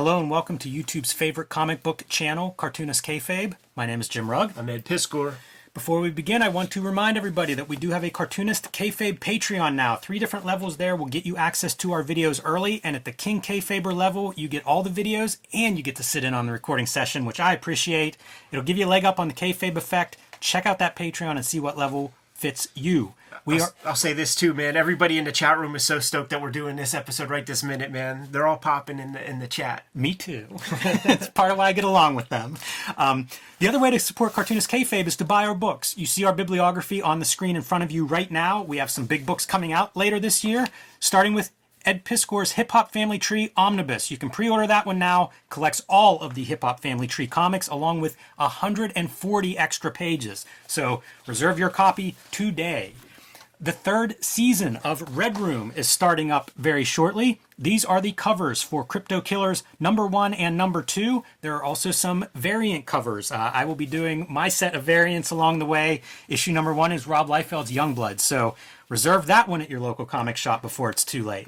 Hello and welcome to YouTube's favorite comic book channel, Cartoonist Kayfabe. My name is Jim Rugg. I'm Ed Piskor. Before we begin, I want to remind everybody that we do have a Cartoonist Kayfabe Patreon now. Three different levels there will get you access to our videos early, and at the King Kayfaber level, you get all the videos and you get to sit in on the recording session, which I appreciate. It'll give you a leg up on the Kayfabe effect. Check out that Patreon and see what level fits you. We I'll, are I'll say this too, man. Everybody in the chat room is so stoked that we're doing this episode right this minute, man. They're all popping in the in the chat. Me too. it's part of why I get along with them. Um, the other way to support Cartoonist Kayfabe is to buy our books. You see our bibliography on the screen in front of you right now. We have some big books coming out later this year, starting with Ed Piskor's Hip Hop Family Tree Omnibus. You can pre order that one now. Collects all of the Hip Hop Family Tree comics along with 140 extra pages. So reserve your copy today. The third season of Red Room is starting up very shortly. These are the covers for Crypto Killers number one and number two. There are also some variant covers. Uh, I will be doing my set of variants along the way. Issue number one is Rob Liefeld's Youngblood, so reserve that one at your local comic shop before it's too late.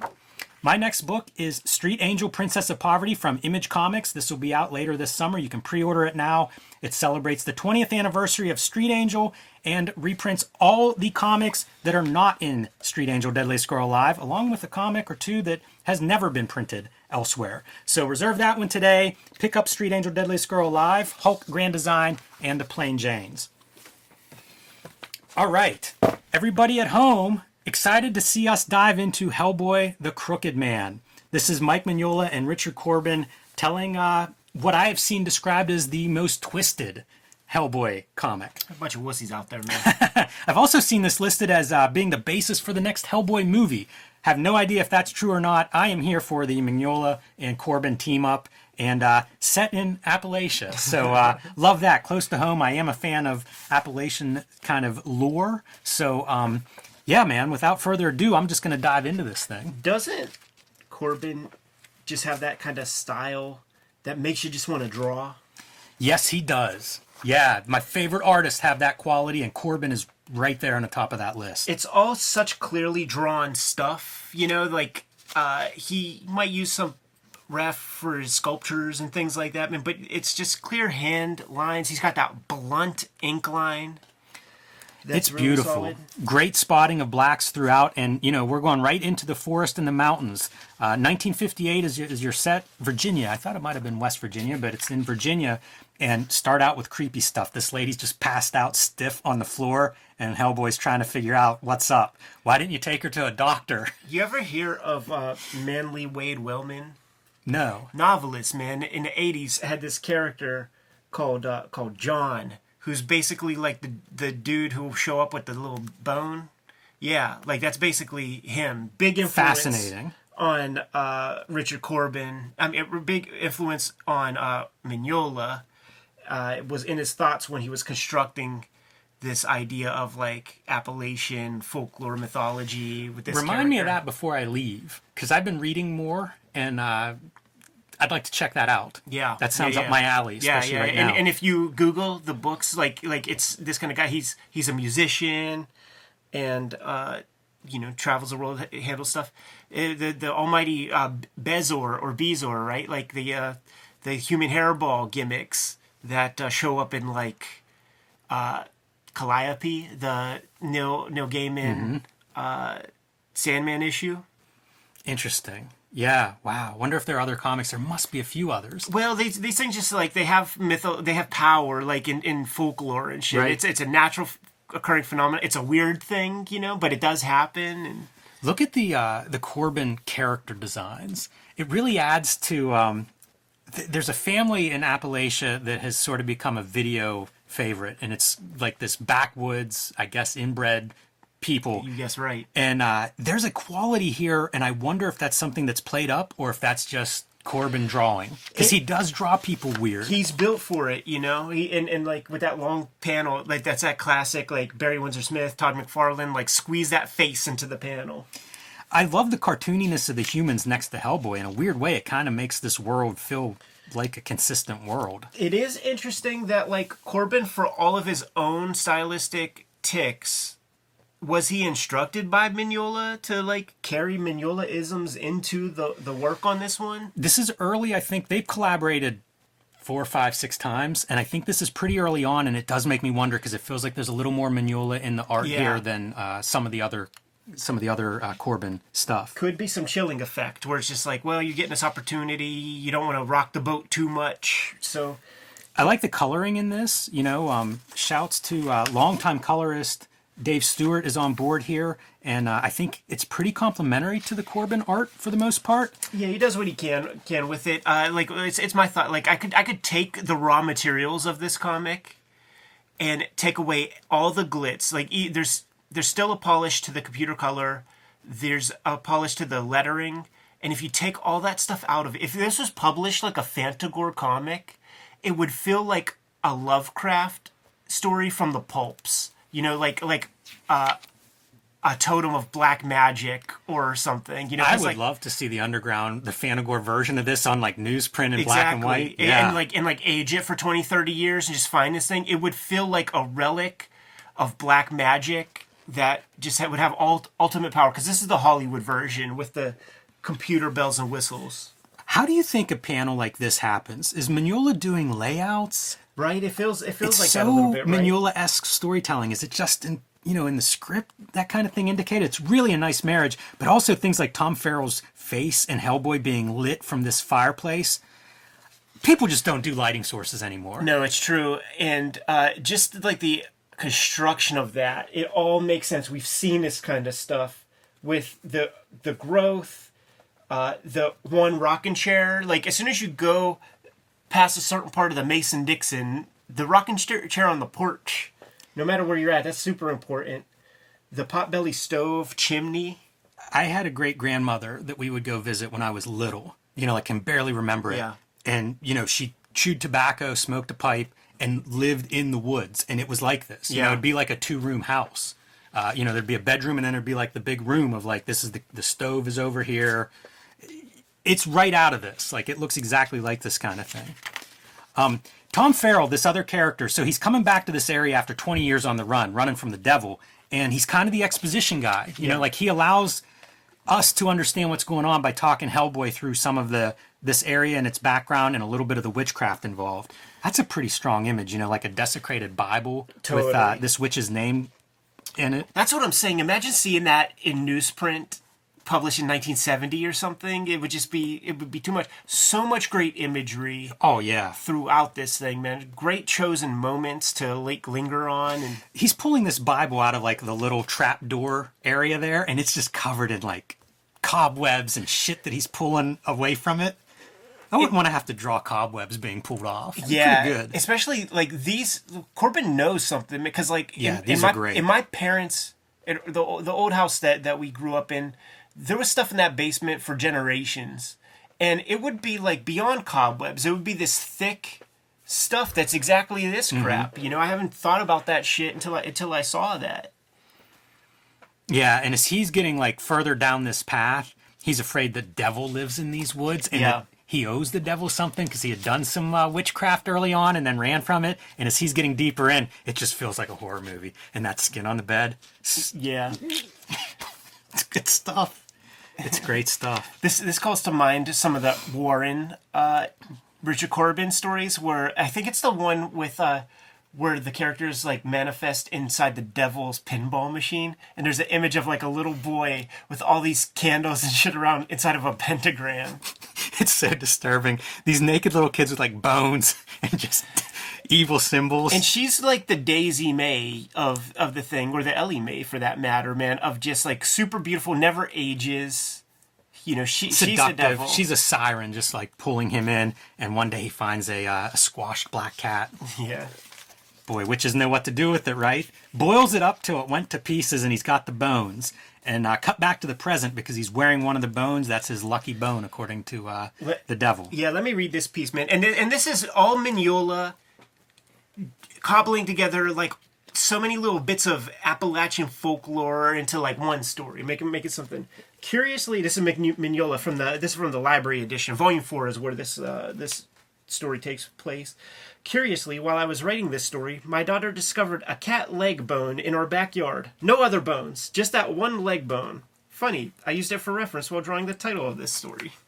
My next book is Street Angel Princess of Poverty from Image Comics. This will be out later this summer. You can pre order it now. It celebrates the 20th anniversary of Street Angel and reprints all the comics that are not in Street Angel Deadly Squirrel Alive, along with a comic or two that has never been printed elsewhere. So reserve that one today. Pick up Street Angel Deadly Squirrel Alive, Hulk Grand Design, and the Plain Janes. All right, everybody at home, excited to see us dive into Hellboy the Crooked Man. This is Mike Mignola and Richard Corben telling uh, what I have seen described as the most twisted Hellboy comic. A bunch of wussies out there, man. I've also seen this listed as uh, being the basis for the next Hellboy movie. Have no idea if that's true or not. I am here for the Mignola and Corben team up and uh, set in Appalachia. So uh, love that. Close to home. I am a fan of Appalachian kind of lore. So um, yeah, man. Without further ado, I'm just going to dive into this thing. Doesn't Corben just have that kind of style that makes you just want to draw? Yes, he does. Yeah, my favorite artists have that quality, and Corben is right there on the top of that list. It's all such clearly drawn stuff, you know, like uh, he might use some ref for his sculptures and things like that, man, but it's just clear hand lines. He's got that blunt ink line. It's beautiful. Great spotting of blacks throughout, and you know we're going right into the forest and the mountains. Uh, 1958 is your, is your set. Virginia. I thought it might have been West Virginia, but it's in Virginia. And start out with creepy stuff. This lady's just passed out stiff on the floor, and Hellboy's trying to figure out what's up. Why didn't you take her to a doctor? You ever hear of uh, Manly Wade Wellman? No. Novelist, man, in the 80s had this character called uh, called John, who's basically like the the dude who will show up with the little bone. Yeah, like that's basically him. Big influence Fascinating. on uh, Richard Corben. I mean, big influence on uh, Mignola. Uh, it was in his thoughts when he was constructing this idea of like Appalachian folklore mythology with this. Remind me of that before I leave, because I've been reading more, and uh, I'd like to check that out. Yeah, that sounds yeah, up my alley, Yeah, especially yeah, right and, and if you Google the books, like like it's this kind of guy. He's he's a musician, and uh, you know travels the world, handles stuff. Uh, the the almighty uh, bezoar or bezoar, right? Like the uh, the human hairball gimmicks that uh, show up in like uh, Calliope, the Neil Neil Gaiman Mm-hmm. uh, Sandman issue. Interesting. Yeah. Wow. Wonder if there are other comics. There must be a few others. Well, these these things just like they have mytho, they have power, like in, in folklore and shit. Right. It's it's a natural occurring phenomenon. It's a weird thing, you know, but it does happen. And Look at the uh, the Corbin character designs. It really adds to. Um, th- there's a family in Appalachia that has sort of become a video favorite, and it's like this backwoods, I guess, inbred people. you guess right. And uh, there's a quality here, and I wonder if that's something that's played up or if that's just Corben drawing because he does draw people weird. He's built for it, you know. He and, and like with that long panel, like that's that classic, like Barry Windsor Smith, Todd McFarlane, like squeeze that face into the panel. I love the cartooniness of the humans next to Hellboy. In a weird way, it kind of makes this world feel like a consistent world. It is interesting that like Corben, for all of his own stylistic ticks, was he instructed by Mignola to like carry Mignola isms into the the work on this one? This is early. I think they've collaborated four, five, six times, and I think this is pretty early on, and it does make me wonder because it feels like there's a little more Mignola in the art Yeah. here than uh, some of the other some of the other uh, Corben stuff. Could be some chilling effect where it's just like, well, you're getting this opportunity, you don't want to rock the boat too much, so I like the coloring in this. You know, um, shouts to uh, longtime colorist Dave Stewart is on board here, and uh, I think it's pretty complimentary to the Corben art for the most part. Yeah, he does what he can can with it. Uh, like it's it's my thought. Like I could I could take the raw materials of this comic and take away all the glitz. Like e- there's there's still a polish to the computer color. There's a polish to the lettering. And if you take all that stuff out of it, if this was published like a Fantagor comic, it would feel like a Lovecraft story from the pulps. You know, like like uh, a totem of black magic or something. You know, I would like, love to see the underground, the Fantagor version of this on like newsprint in black and white. and, Yeah, and like and like age it for 20 30 years and just find this thing it would feel like a relic of black magic that just would have ult- ultimate power because this is the hollywood version with the computer bells and whistles how do you think a panel like this happens? Is Mignola doing layouts? Right it feels it feels It's like so that a little bit right? Mignola-esque storytelling. Is it just in you know in the script that kind of thing indicated? It's really a nice marriage, but also things like Tom Ferrell's face and Hellboy being lit from this fireplace. People just don't do lighting sources anymore. no it's true and uh, just like the construction of that it all makes sense we've seen this kind of stuff with the the growth uh, the one rocking chair like as soon as you go past a certain part of the mason dixon the rocking chair chair on the porch no matter where you're at that's super important the potbelly stove chimney I had a great grandmother that we would go visit when I was little. You know, I can barely remember it. Yeah. And you know, she chewed tobacco, smoked a pipe, and lived in the woods. And it was like this. You know, Yeah. it'd be like a two-room house. Uh, you know, there'd be a bedroom, and then there'd be like the big room of like this is the the stove is over here. It's right out of this. Like it looks exactly like this kind of thing. Um, Tom Ferrell, this other character, so he's coming back to this area after 20 years on the run, running from the devil, and he's kind of the exposition guy. You know, like he allows us to understand what's going on by talking Hellboy through some of the this area and its background and a little bit of the witchcraft involved. That's a pretty strong image, you know, like a desecrated Bible with uh, this witch's name in it. that's what i'm saying imagine seeing that in newsprint published in 1970 or something it would just be it would be too much so much great imagery Oh yeah, throughout this thing, man. Great chosen moments to like linger on, and he's pulling this Bible out of like the little trap door area there, and it's just covered in like cobwebs and shit that he's pulling away from it. I wouldn't want to have to draw cobwebs being pulled off. Yeah, good. especially like these. Corbin knows something because like Yeah, in, these in are my great. in my parents in the the old house that that we grew up in, there was stuff in that basement for generations, and it would be like beyond cobwebs. It would be this thick stuff that's exactly this Mm-hmm. crap. You know, I haven't thought about that shit until I until I saw that. Yeah, and as he's getting like further down this path, he's afraid the devil lives in these woods, and Yeah. he owes the devil something because he had done some uh, witchcraft early on and then ran from it. And as he's getting deeper in, it just feels like a horror movie. And that skin on the bed, Yeah. It's good stuff. It's great stuff. This this calls to mind some of the Warren uh, Richard Corben stories where I think it's the one with uh, where the characters like manifest inside the devil's pinball machine, and there's an image of like a little boy with all these candles and shit around inside of a pentagram. It's so disturbing. These naked little kids with like bones and just evil symbols. And she's like the Daisy Mae of of the thing, or the Ellie May for that matter, man. Of just like super beautiful, never ages. You know, she she's seductive. devil. She's a siren, just like pulling him in. And one day he finds a, uh, a squashed black cat. yeah. Boy, witches know what to do with it, right? Boils it up till it went to pieces, and he's got the bones. And uh, cut back to the present because he's wearing one of the bones. That's his lucky bone, according to uh, Let- the devil. Yeah, let me read this piece, man. And and this is all Mignola cobbling together like so many little bits of Appalachian folklore into like one story, make it make it something. Curiously, this is Mig- Mignola from the this is from the library edition. Volume four is where this uh, this story takes place. Curiously, while I was writing this story, my daughter discovered a cat leg bone in our backyard. No other bones, just that one leg bone. Funny, I used it for reference while drawing the title of this story.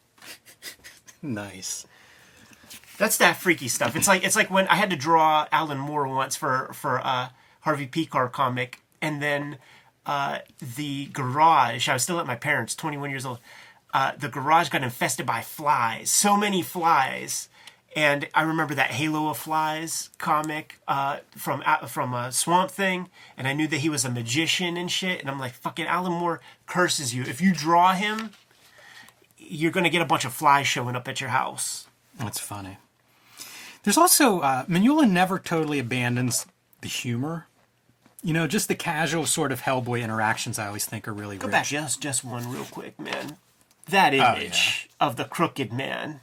Nice. That's that freaky stuff. It's like it's like when I had to draw Alan Moore once for for a Harvey Pekar comic, and then uh, the garage. I was still at my parents, 21 years old. Uh, the garage got infested by flies. So many flies. And I remember that Halo of Flies comic uh, from uh, from uh, Swamp Thing, and I knew that he was a magician and shit. And I'm like, fucking Alan Moore curses you if you draw him. You're gonna get a bunch of flies showing up at your house. That's funny. There's also uh, Mignola never totally abandons the humor. You know, just the casual sort of Hellboy interactions. I always think are really Go rich. back just just one real quick, man. That image of the crooked man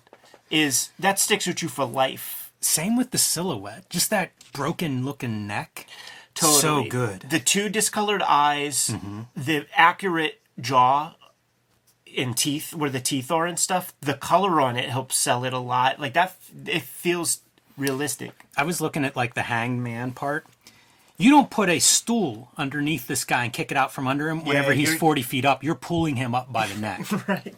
is that sticks with you for life. Same with the silhouette. Just that broken looking neck. Totally. So good. The two discolored eyes, the accurate jaw and teeth where the teeth are and stuff. The color on it helps sell it a lot. Like that, it feels realistic. I was looking at like the hangman part. You don't put a stool underneath this guy and kick it out from under him whenever he's 40 feet up. You're pulling him up by the neck. Right.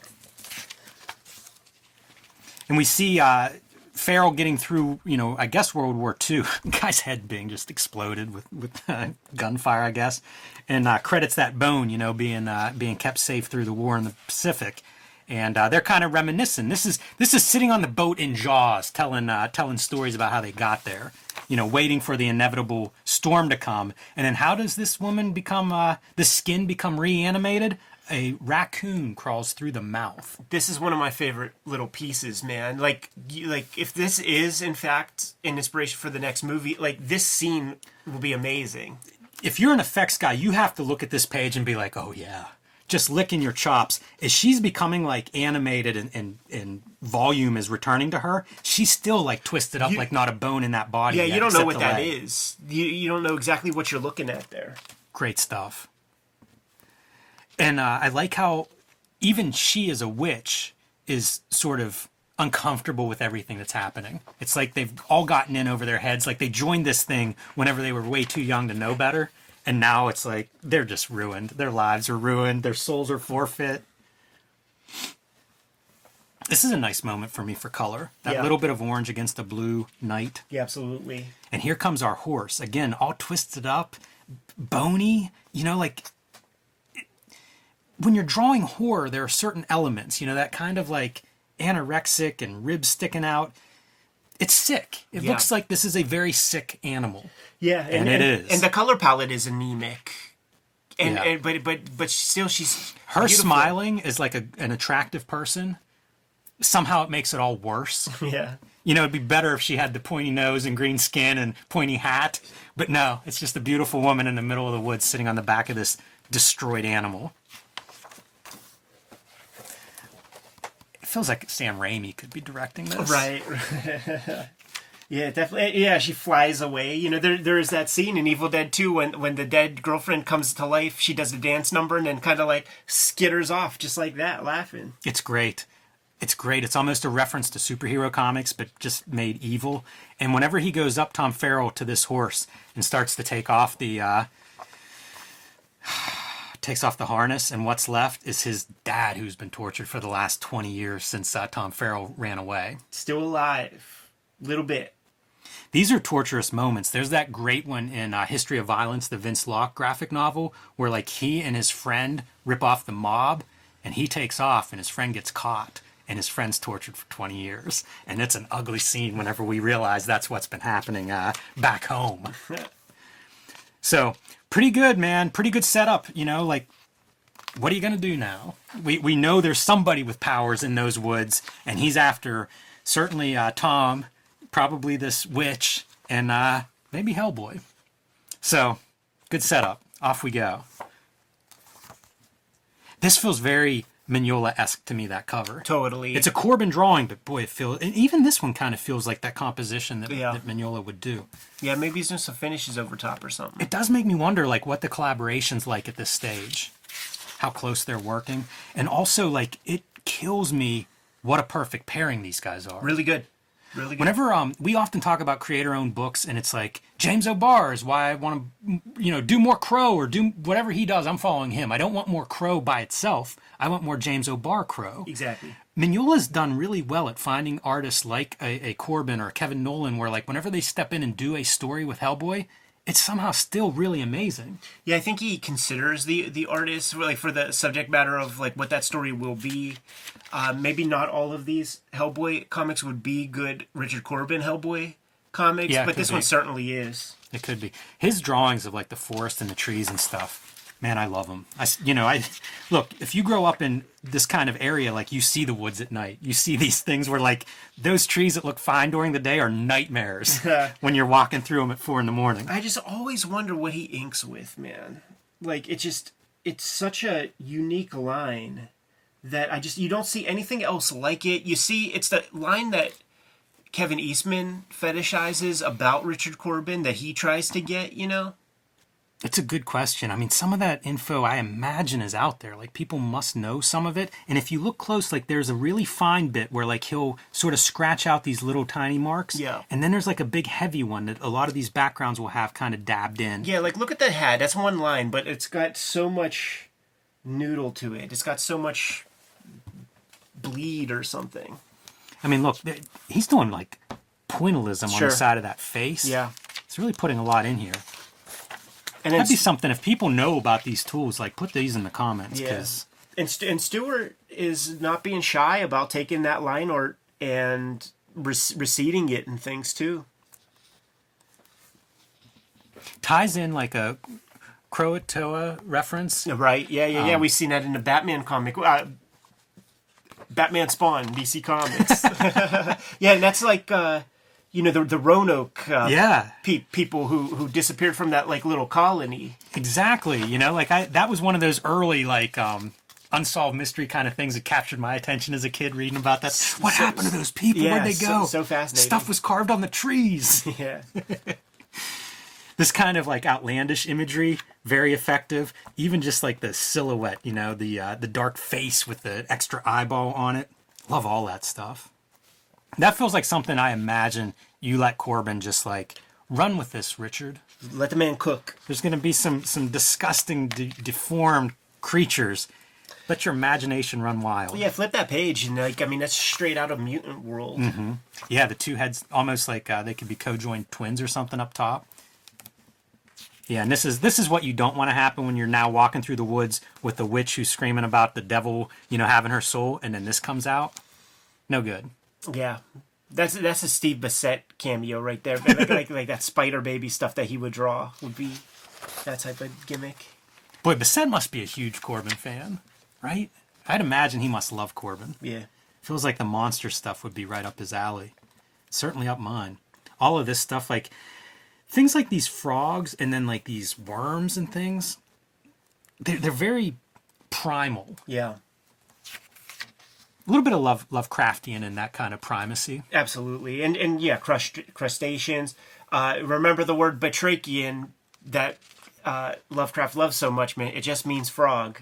and we see uh, Ferrell getting through, you know, I guess World War II. Guy's head being just exploded with with uh, gunfire, I guess, and uh, credits that bone, you know, being uh, being kept safe through the war in the Pacific. And uh, they're kind of reminiscing. This is this is sitting on the boat in Jaws, telling uh, telling stories about how they got there. You know, waiting for the inevitable storm to come. And then how does this woman become? Uh, the skin become reanimated? A raccoon crawls through the mouth. This is one of my favorite little pieces, man. Like, you, like if this is in fact an inspiration for the next movie, like this scene will be amazing. if you're an effects guy, you have to look at this page and be like, oh yeah, just licking your chops. As she's becoming like animated and, and, and volume is returning to her, she's still like twisted up You- like not a bone in that body. Yeah, yet, you don't know what that leg. is. You you don't know exactly what you're looking at there. Great stuff. And uh, I like how even she as a witch is sort of uncomfortable with everything that's happening. It's like they've all gotten in over their heads. Like they joined this thing whenever they were way too young to know better. And now it's like they're just ruined. Their lives are ruined. Their souls are forfeit. This is a nice moment for me for color. That Yeah. little bit of orange against the blue night. Yeah, absolutely. And here comes our horse again, all twisted up, bony. You know, like it- when you're drawing horror, there are certain elements. You know, that kind of like anorexic and ribs sticking out. It's sick. It Yeah. looks like this is a very sick animal. Yeah, And it is. And the color palette is anemic. And, Yeah. and but but but still, she's Her beautiful. smiling is like a, an attractive person. Somehow it makes it all worse. Yeah, You know, it'd be better if she had the pointy nose and green skin and pointy hat. But no, it's just a beautiful woman in the middle of the woods sitting on the back of this destroyed animal. Feels like Sam Raimi could be directing this. right. yeah, definitely. Yeah, she flies away. You know, there there is that scene in Evil Dead 2 when when the dead girlfriend comes to life. She does a dance number and then kind of like skitters off just like that, laughing. It's great. It's great. It's almost a reference to superhero comics, but just made evil. And whenever he goes up Tom Ferrell to this horse and starts to take off the uh, takes off the harness, and what's left is his dad, who's been tortured for the last twenty years since uh, Tom Ferrell ran away. Still alive, little bit. These are torturous moments. There's that great one in uh, History of Violence, the Vince Locke graphic novel, where like he and his friend rip off the mob, and he takes off, and his friend gets caught, and his friend's tortured for 20 years, and it's an ugly scene. Whenever we realize that's what's been happening uh, back home. so pretty good, man. Pretty good setup. You know, like what are you to do now? We, we know there's somebody with powers in those woods, and he's after certainly uh, Tom, probably this witch, and uh, maybe Hellboy. So, good setup. Off we go. This feels very Mignola esque to me, that cover. Totally. It's a Corben drawing, but boy, it feels, and even this one kind of feels like that composition that, Yeah. that Mignola would do. yeah, maybe he's doing some finishes over top or something. It does make me wonder, like, what the collaboration's like at this stage, how close they're working, and also, like, it kills me what a perfect pairing these guys are. Really good. Really good. Whenever um, we often talk about creator-owned books, and it's like James O'Barr is why I want to, you know, do more Crow or do whatever he does. I'm following him. I don't want more Crow by itself. I want more James O'Barr Crow. Exactly. Mignola's done really well at finding artists like a, a Corben or a Kevin Nowlan, where like whenever they step in and do a story with Hellboy, it's somehow still really amazing. Yeah, I think he considers the the artist like for the subject matter of like what that story will be. Uh, maybe not all of these Hellboy comics would be good Richard Corben Hellboy comics, Yeah, but this one certainly is. It could be his drawings of like the forest and the trees and stuff. Man, I love them. I, you know, I look. If you grow up in this kind of area, like you see the woods at night, you see these things where like those trees that look fine during the day are nightmares when you're walking through them at four in the morning. I just always wonder what he inks with, man. Like it just it's such a unique line that I just you don't see anything else like it. You see it's the line that Kevin Eastman fetishizes about Richard Corben that he tries to get, you know? It's a good question. I mean, some of that info I imagine is out there. Like people must know some of it. And if you look close, like there's a really fine bit where like he'll sort of scratch out these little tiny marks. Yeah. And then there's like a big heavy one that a lot of these backgrounds will have kind of dabbed in. Yeah, like look at the hat. That's one line, but it's got so much noodle to it. It's got so much bleed or something. I mean, look, he's doing like pointillism on the side of that face. Yeah. It's really putting a lot in here. And That'd be something if people know about these tools, like put these in the comments yeah. And, St- and Stewart is not being shy about taking that line art and re- receding it and things too. ties in like a Croatoa reference. Right? Yeah, yeah, Um, yeah. We've seen that in the Batman comic. Uh, Batman Spawn, DC Comics. yeah, and that's like, uh, you know, the the Roanoke uh, Yeah. pe- people who who disappeared from that like little colony. Exactly. You know, like I that was one of those early like um unsolved mystery kind of things that captured my attention as a kid reading about that. What so- happened to those people? yeah, Where'd they so- go? so fascinating. Stuff was carved on the trees. Yeah. this kind of like outlandish imagery, very effective. Even just like the silhouette, you know, the uh, the dark face with the extra eyeball on it. Love all that stuff. That feels like something I imagine you let Corben just like run with this, Richard. Let the man cook. There's going to be some some disgusting, de- deformed creatures. Let your imagination run wild. Yeah, flip that page and like I mean that's straight out of Mutant World. Yeah, the two heads almost like uh, they could be co-joined twins or something up top. Yeah, and this is this is what you don't want to happen when you're now walking through the woods with the witch who's screaming about the devil, you know, having her soul, and then this comes out. No good. Yeah. That's that's a Steve Bissette cameo right there. like, like like that Spider Baby stuff that he would draw would be that type of gimmick. Boy, Bissette must be a huge Corben fan, right? I'd imagine he must love Corben. Yeah. Feels like the monster stuff would be right up his alley. Certainly up mine. All of this stuff, like things like these frogs and then like these worms and things, they're, they're very primal. Yeah. A little bit of love Lovecraftian in that kind of primacy. Absolutely. And and yeah, crust- crustaceans. Uh, remember the word batrachian that uh, Lovecraft loves so much, man. It just means frog.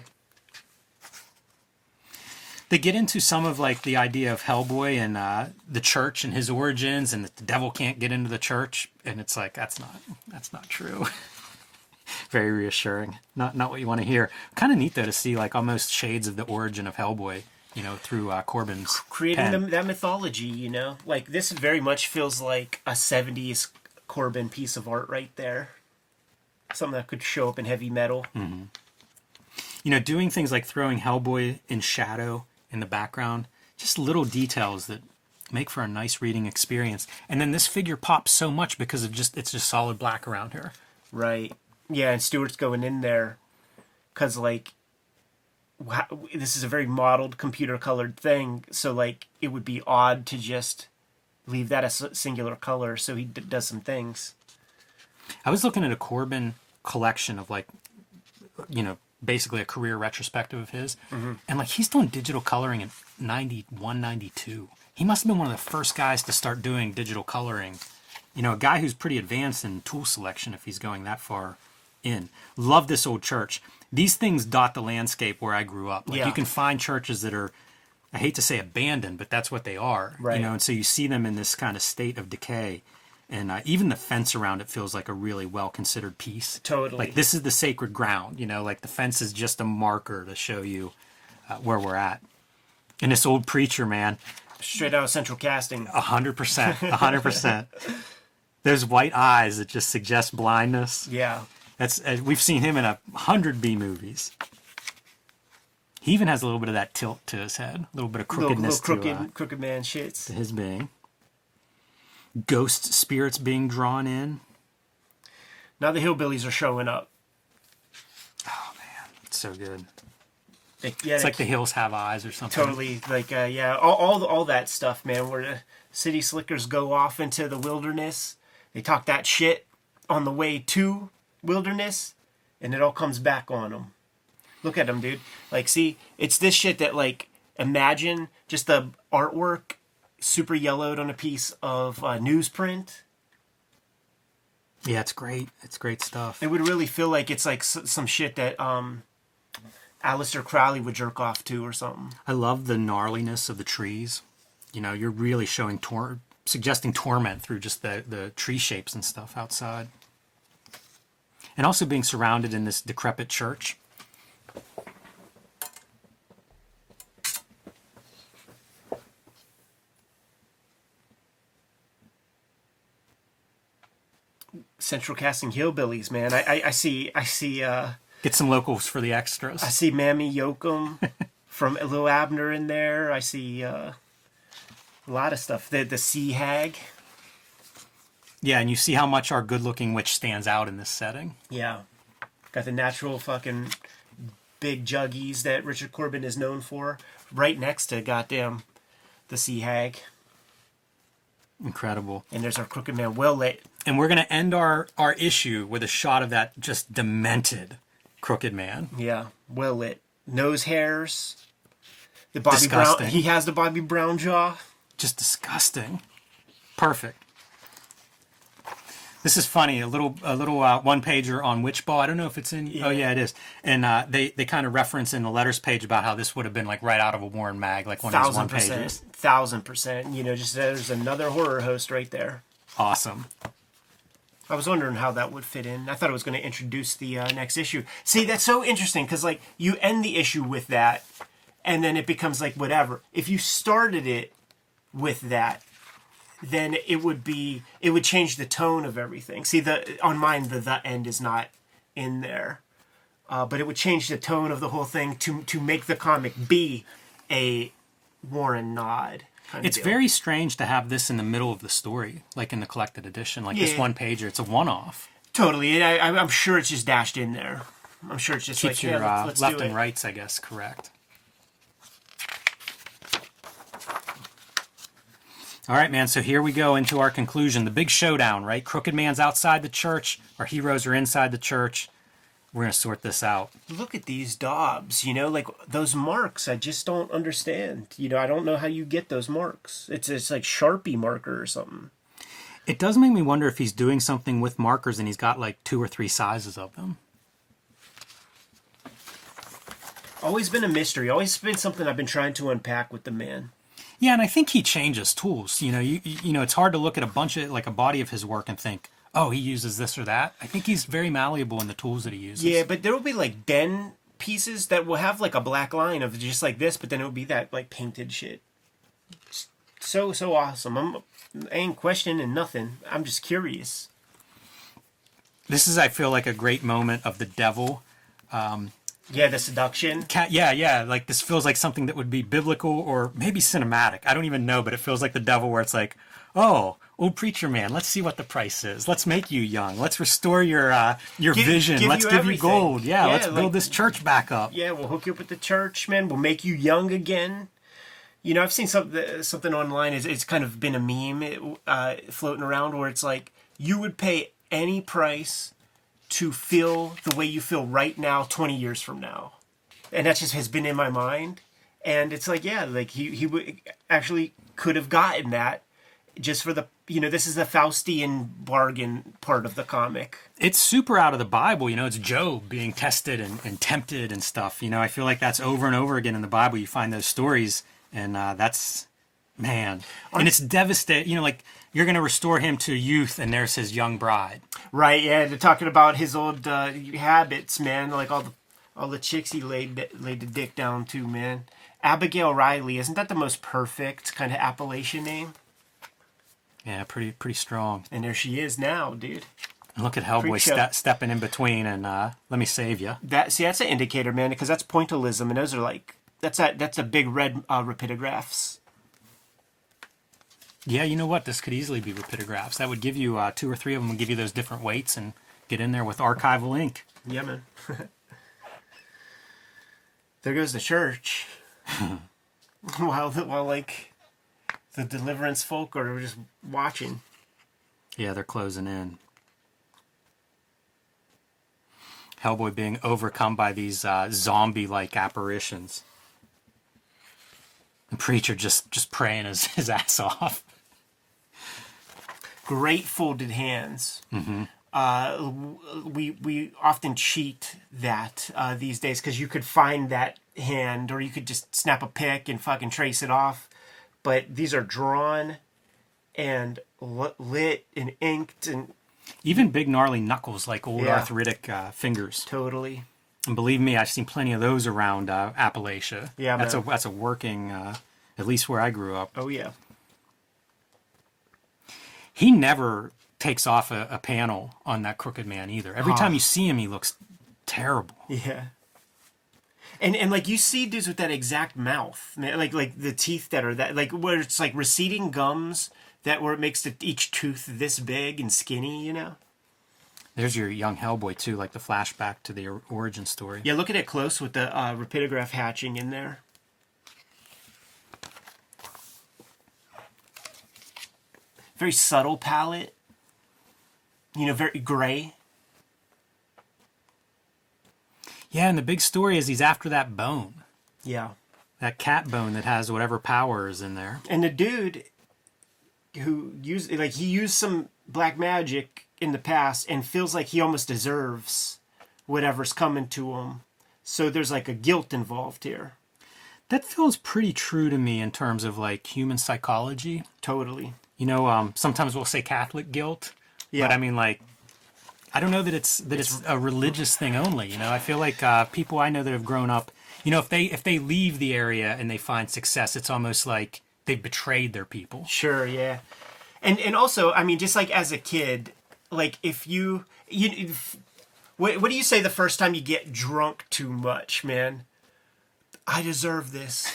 They get into some of like the idea of Hellboy and uh, the church and his origins, and that the devil can't get into the church, and it's like that's not that's not true. Very reassuring. Not not what you want to hear. Kind of neat though to see like almost shades of the origin of Hellboy, you know, through uh, Corben's Creating pen. them, that mythology, you know? Like, this very much feels like a 70s Corben piece of art right there. Something that could show up in heavy metal. you know, doing things like throwing Hellboy in shadow in the background, just little details that make for a nice reading experience. And then this figure pops so much because of just it's just solid black around her. Right. Yeah, and Stewart's going in there because, like, this is a very modeled, computer colored thing. So, like, it would be odd to just leave that a singular color. So he d- does some things. I was looking at a Corben collection of like, you know, basically a career retrospective of his, mm-hmm. and like he's doing digital coloring in 91, 92. He must have been one of the first guys to start doing digital coloring. You know, a guy who's pretty advanced in tool selection if he's going that far in. Love this old church. These things dot the landscape where I grew up. Like Yeah. you can find churches that are I hate to say abandoned, but that's what they are. Right. You know, and so you see them in this kind of state of decay. And uh, even the fence around it feels like a really well considered piece. Totally. Like this is the sacred ground, you know, like the fence is just a marker to show you uh, where we're at. And this old preacher, man, Straight out of Central Casting. a hundred percent, a hundred percent. There's white eyes that just suggest blindness. Yeah. That's uh, we've seen him in a hundred B movies. He even has a little bit of that tilt to his head, a little bit of crookedness little crooked, to, uh, crooked man shits. to his being. Ghost spirits being drawn in. Now the hillbillies are showing up. Oh man, it's so good. They, yeah, It's like the hills have eyes or something. totally like uh, yeah, all, all all that stuff, man. Where the city slickers go off into the wilderness, they talk that shit on the way to wilderness, and it all comes back on them. Look at them, dude. Like, see, it's this shit that like imagine just the artwork super yellowed on a piece of uh, newsprint. Yeah, it's great. It's great stuff. It would really feel like it's like s- some shit that um, Aleister Crowley would jerk off to or something. I love the gnarliness of the trees. You know, you're really showing tor- suggesting torment through just the the tree shapes and stuff outside. And also being surrounded in this decrepit church. Central Casting hillbillies, man. I, I, I see I see uh, Get some locals for the extras. I see Mammy Yokum from Lil Abner in there. I see uh, a lot of stuff. The the sea hag. Yeah, and you see how much our good-looking witch stands out in this setting. Yeah, got the natural fucking big juggies that Richard Corben is known for. Right next to goddamn the sea hag, Incredible. and there's our crooked man, well lit. And we're gonna end our our issue with a shot of that just demented crooked man. Yeah, well lit. Nose hairs. The Bobby Brown. He has the Bobby Brown jaw. just disgusting. Perfect. This is funny. A little, a little uh, one pager on Witch Ball. I don't know if it's in. Yeah. Oh yeah, it is. And uh, they they kind of reference in the letters page about how this would have been like right out of a Warren mag, like one of these Thousand one percent. pages. Thousand percent. You know, just there's another horror host right there. Awesome. I was wondering how that would fit in. I thought it was going to introduce the uh, next issue. See, that's so interesting because like you end the issue with that, and then it becomes like whatever. If you started it with that, then it would be it would change the tone of everything. See, the on mine the the end is not in there, uh, but it would change the tone of the whole thing to to make the comic be a Warren nod. It's very strange to have this in the middle of the story, like in the collected edition, like this Yeah. one pager. It's a one off. totally. I, I'm sure it's just dashed in there. I'm sure it's just Keeps like your yeah, let's, uh, let's left and rights, I guess, correct. All right, man. So here we go into our conclusion, the big showdown. Right, Crooked Man's outside the church. Our heroes are inside the church. We're gonna sort this out. Look at these daubs, you know, like those marks. I just don't understand. You know, I don't know how you get those marks. It's it's like Sharpie marker or something. It does make me wonder if he's doing something with markers and he's got like two or three sizes of them. Always been a mystery. Always been something I've been trying to unpack with the man. Yeah, and I think he changes tools. You know, you you know, it's hard to look at a bunch of like a body of his work and think, oh, he uses this or that. I think he's very malleable in the tools that he uses. Yeah, but there will be like den pieces that will have like a black line of just like this, but then it will be that like painted shit. It's so so awesome. I'm I ain't questioning nothing. I'm just curious. This is, I feel like, a great moment of the devil. Um, Yeah, the seduction. Cat, yeah, yeah. Like this feels like something that would be biblical or maybe cinematic. I don't even know, but it feels like the devil, where it's like, oh, old preacher man, let's see what the price is. Let's make you young. Let's restore your uh, your Give- vision. give let's you give everything. you gold. Yeah, Yeah, let's like- build this church back up. Yeah, we'll hook you up with the church, man. We'll make you young again. You know, I've seen something something online. Is it's kind of been a meme uh, floating around where it's like you would pay any price to feel the way you feel right now, twenty years from now, and that just has been in my mind. And it's like, yeah, like he he would actually could have gotten that just for the you know this is the Faustian bargain part of the comic. it's super out of the Bible. You know, it's Job being tested and, and tempted and stuff. You know, I feel like that's over and over again in the Bible. You find those stories, and uh, that's man, and it's devastating. You know, like you're going to restore him to youth, and there's his young bride. Right, yeah, they're talking about his old uh, habits, man. Like all the all the chicks he laid laid the dick down to, man. Abigail Riley, isn't that the most perfect kind of Appalachian name? Yeah, pretty pretty strong. And there she is now, dude. And look at Hellboy ste- stepping in between and uh, let me save you. That see, that's an indicator, man, because that's pointillism, and those are like that's a that's a big red uh, rapidographs. Yeah, you know what? This could easily be rapidographs. That would give you uh, two or three of them. Would give you those different weights and get in there with archival ink. Yeah, man. there goes the church. while the, while like the deliverance folk are just watching. Yeah, they're closing in. Hellboy being overcome by these uh, zombie-like apparitions. The Preacher just just praying his, his ass off. Great folded hands. Uh, we we often cheat that uh, these days because you could find that hand or you could just snap a pic and fucking trace it off. But these are drawn and lit and inked and Even big gnarly knuckles like old Yeah. arthritic uh, fingers. totally. And believe me, I've seen plenty of those around uh, Appalachia. Yeah, that's man. a that's a working, uh, at least where I grew up. Oh yeah. He never takes off a, a panel on that crooked man either. Every Huh. time you see him, he looks terrible. Yeah. And and like you see dudes with that exact mouth, like like the teeth that are that like where it's like receding gums that where it makes the, each tooth this big and skinny, you know. There's your young Hellboy too, like the flashback to the origin story. Yeah, look at it close with the uh, rapidograph hatching in there. Very subtle palette. You know, very gray. Yeah, and the big story is he's after that bone, Yeah. that cat bone that has whatever power is in there. And the dude who used like he used some black magic in the past and feels like he almost deserves whatever's coming to him. So there's like a guilt involved here. That feels pretty true to me in terms of like human psychology. Totally. You know, um, sometimes we'll say Catholic guilt, Yeah. but I mean, like, I don't know that it's that it's, a religious thing only. You know, I feel like uh, people I know that have grown up, you know, if they if they leave the area and they find success, it's almost like they've betrayed their people. Sure, yeah. And and also, I mean, just like as a kid, like if you you if, what what do you say the first time you get drunk too much, man? I deserve this.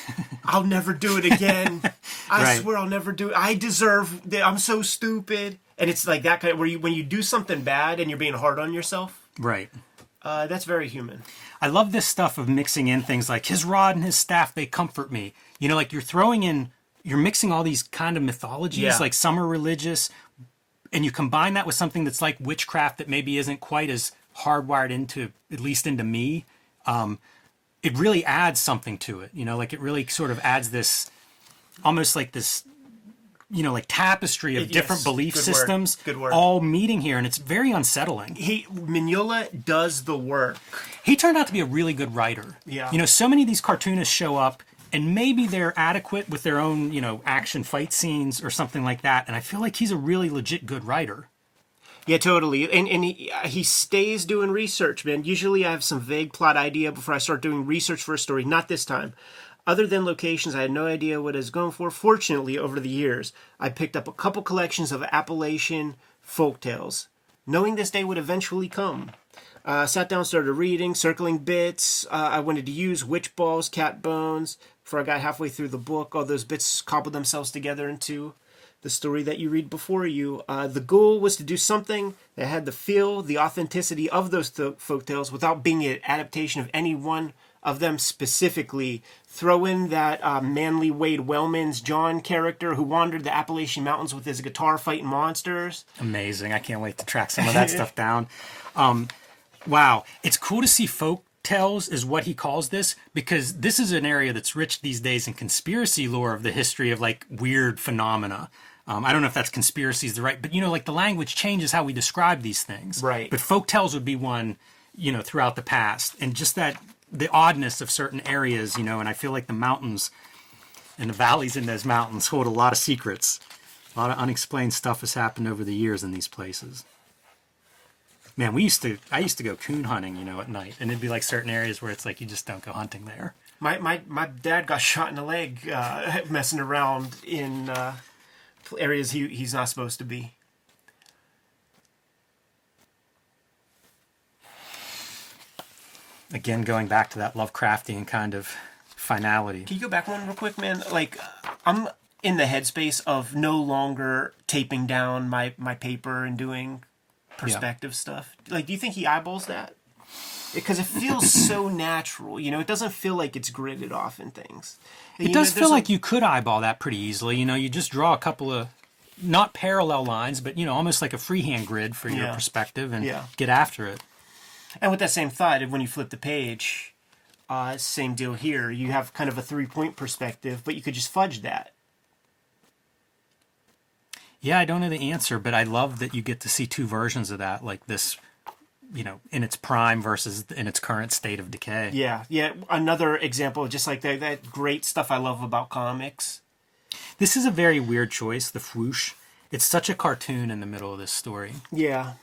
I'll never do it again. I Right. swear I'll never do it. I deserve that. I'm so stupid. And it's like that kind of where you when you do something bad and you're being hard on yourself. Right. Uh, that's very human. I love this stuff of mixing in things like his rod and his staff, they comfort me. You know, like you're throwing in, you're mixing all these kind of mythologies, Yeah. like some are religious, and you combine that with something that's like witchcraft that maybe isn't quite as hardwired into, at least into me. Um, it really adds something to it, you know, like it really sort of adds this, almost like this, you know, like tapestry of It- different yes. belief Good systems Good word. all meeting here, and it's very unsettling He Mignola does the work. he turned out to be a really good writer. Yeah. You know, so many of these cartoonists show up and maybe they're adequate with their own, you know, action fight scenes or something like that. And I feel like he's a really legit good writer. Yeah, totally. And and he he stays doing research, man. Usually I have some vague plot idea before I start doing research for a story. Not this time. Other than locations, I had no idea what I was going for. Fortunately, over the years, I picked up a couple collections of Appalachian folk tales, knowing this day would eventually come. Uh, sat down, started reading, circling bits. Uh, I wanted to use witch balls, cat bones. Before I got halfway through the book, all those bits cobbled themselves together into the story that you read before you. Uh, the goal was to do something that had the feel, the authenticity of those th- folktales without being an adaptation of any one of them specifically. Throw in that uh, manly Wade Wellman's John character who wandered the Appalachian Mountains with his guitar fighting monsters. Amazing. I can't wait to track some of that stuff down. Um, wow. It's cool to see folk tales is what he calls this because this is an area that's rich these days in conspiracy lore of the history of like weird phenomena. Um, I don't know if that's conspiracy is the right, but you know, like the language changes how we describe these things. Right. But folk tales would be one, you know, throughout the past, and just that the oddness of certain areas, you know, and I feel like the mountains And the valleys in those mountains hold a lot of secrets. A lot of unexplained stuff has happened over the years in these places. Man, we used to I used to go coon hunting, you know, at night. And it'd be like certain areas where it's like you just don't go hunting there. My my my dad got shot in the leg uh, messing around in uh, areas he he's not supposed to be. Again, going back to that Lovecraftian kind of finality. Can you go back one real quick, man? Like, I'm in the headspace of no longer taping down my my paper and doing perspective stuff. Like, do you think he eyeballs that? Because it feels so natural, you know. It doesn't feel like it's gridded off in things. It does feel like you could eyeball that pretty easily. You know, you just draw a couple of not parallel lines, but you know, almost like a freehand grid for your Yeah. perspective and Yeah. get after it. And with that same thought, when you flip the page, uh, same deal here. You have kind of a three point perspective, but you could just fudge that. Yeah, I don't know the answer, but I love that you get to see two versions of that, like this, you know, in its prime versus in its current state of decay. Yeah, yeah. Another example, of just like that, that great stuff I love about comics. This is a very weird choice, the whoosh. It's such a cartoon in the middle of this story. Yeah.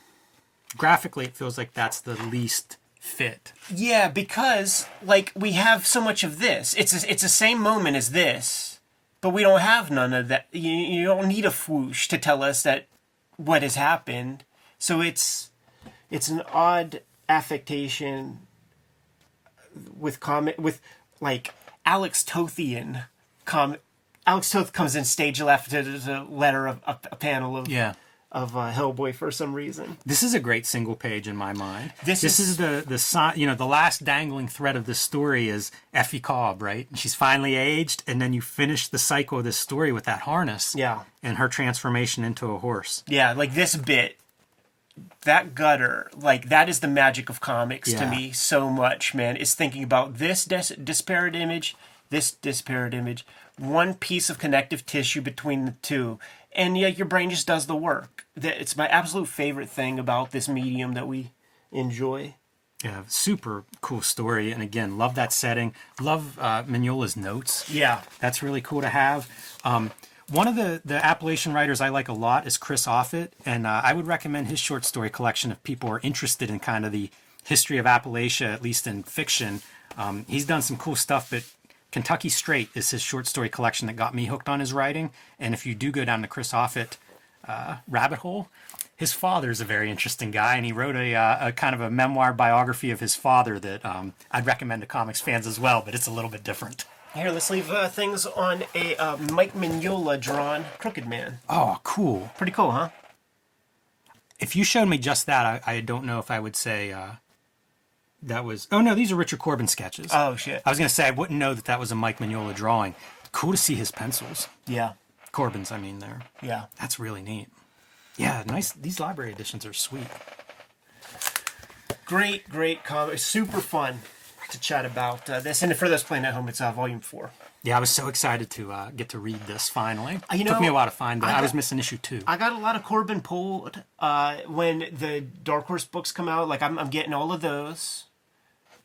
Graphically, it feels like that's the least fit. Yeah, because like we have so much of this. It's a, it's the same moment as this, but we don't have none of that. You, you don't need a whoosh to tell us that what has happened. So it's it's an odd affectation with comic with like Alex Tothian com Alex Toth comes in stage left to the letter of a, a panel of Yeah. of uh, Hellboy for some reason. This is a great single page in my mind. This This, is- is, the the si- you know the last dangling thread of this story is Effie Kolb, right? And she's finally aged, and then you finish the cycle of this story with that harness, Yeah. and her transformation into a horse. Yeah, like this bit, that gutter, like that is the magic of comics to me so much, man. Is thinking about this dis- disparate image, this disparate image, one piece of connective tissue between the two, and yeah, your brain just does the work. That it's my absolute favorite thing about this medium that we enjoy. Yeah, super cool story, and again, love that setting. Love uh, Mignola's notes. Yeah, That's really cool to have. Um, one of the, the Appalachian writers I like a lot is Chris Offutt, and uh, I would recommend his short story collection if people are interested in kind of the history of Appalachia, at least in fiction. Um, he's done some cool stuff, but Kentucky Straight is his short story collection that got me hooked on his writing. And if you do go down the Chris Offutt uh, rabbit hole, his father is a very interesting guy, and he wrote a, uh, a kind of a memoir biography of his father that um, I'd recommend to comics fans as well, but it's a little bit different. Here let's leave uh, things on a uh, Mike Mignola drawn Crooked Man. Oh, cool. Pretty cool, huh? if you showed me just that, I, I don't know if I would say uh, that was. Oh no, these are Richard Corben sketches. Oh shit. I was gonna say I wouldn't know that that was a Mike Mignola drawing. Cool to see his pencils, Yeah, Corben's. I mean, there. yeah. That's really neat. Yeah, nice. These library editions are sweet. Great, great comic. Super fun to chat about uh, this. And for those playing at home, it's uh, volume four. Yeah, I was so excited to uh, get to read this finally. Uh, you Took me a while to find it. I I, was missing issue two. I got a lot of Corben pulled uh, when the Dark Horse books come out. Like, I'm, I'm getting all of those.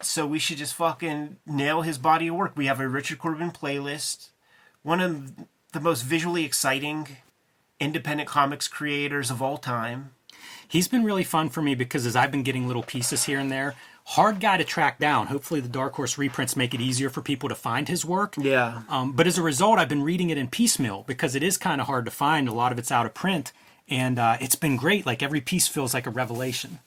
So we should just fucking nail his body of work. We have a Richard Corben playlist. One of the most visually exciting independent comics creators of all time. He's been really fun for me because as I've been getting little pieces here and there, hard guy to track down. Hopefully, the Dark Horse reprints make it easier for people to find his work. Yeah. Um, but as a result, I've been reading it in piecemeal because it is kind of hard to find. A lot of it's out of print, and uh, it's been great. Like every piece feels like a revelation.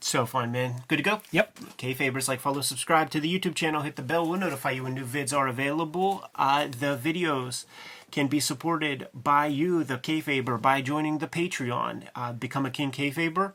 So fun, man. Good to go? Yep. Kayfabers, like, follow, subscribe to the YouTube channel, hit the bell, we'll notify you when new vids are available. Uh, the videos can be supported by you, the Kayfaber, by joining the Patreon. Uh, become a King Kayfaber.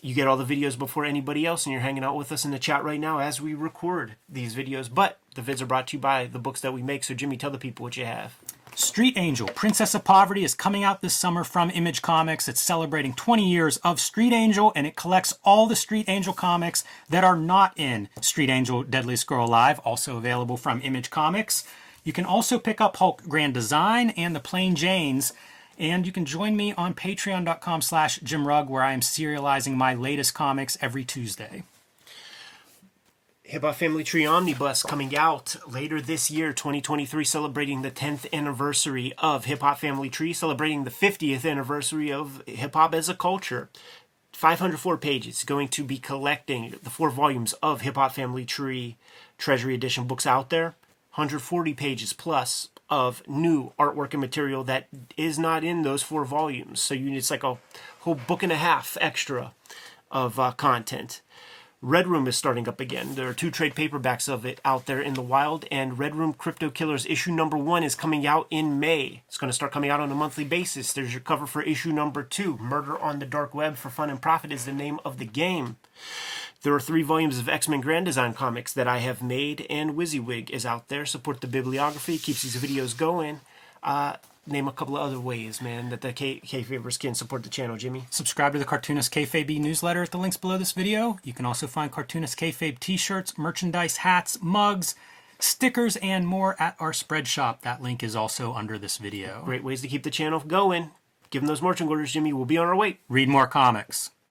You get all the videos before anybody else, and you're hanging out with us in the chat right now as we record these videos. But the vids are brought to you by the books that we make. So, Jimmy, tell the people what you have. Street Angel, Princess of Poverty, is coming out this summer from Image Comics. It's celebrating 20 years of Street Angel, and it collects all the Street Angel comics that are not in Street Angel Deadly Girl Alive, also available from Image Comics. You can also pick up Hulk Grand Design and the Plain Janes, and you can join me on patreon.com slash jimrugg, where I am serializing my latest comics every Tuesday. Hip Hop Family Tree Omnibus coming out later this year, 2023, celebrating the 10th anniversary of Hip Hop Family Tree, celebrating the 50th anniversary of hip hop as a culture. 504 pages, going to be collecting the four volumes of Hip Hop Family Tree Treasury Edition books out there. 140 pages plus of new artwork and material that is not in those four volumes. So you it's like a whole book and a half extra of uh, content. Red Room is starting up again. There are two trade paperbacks of it out there in the wild, and Red Room Crypto Killers issue number one is coming out in May. It's going to start coming out on a monthly basis. There's your cover for issue number two. Murder on the Dark Web for Fun and Profit is the name of the game. There are three volumes of X Men Grand Design comics that I have made, and WYSIWYG is out there. Support the bibliography, keeps these videos going. Uh, name a couple of other ways, man, that the K Kayfabers can support the channel, Jimmy. Subscribe to the Cartoonist Kayfabe newsletter at the links below this video. You can also find Cartoonist Kayfabe t-shirts, merchandise, hats, mugs, stickers, and more at our spread shop. That link is also under this video. Great ways to keep the channel going. Give them those marching orders, Jimmy. We'll be on our way. Read more comics.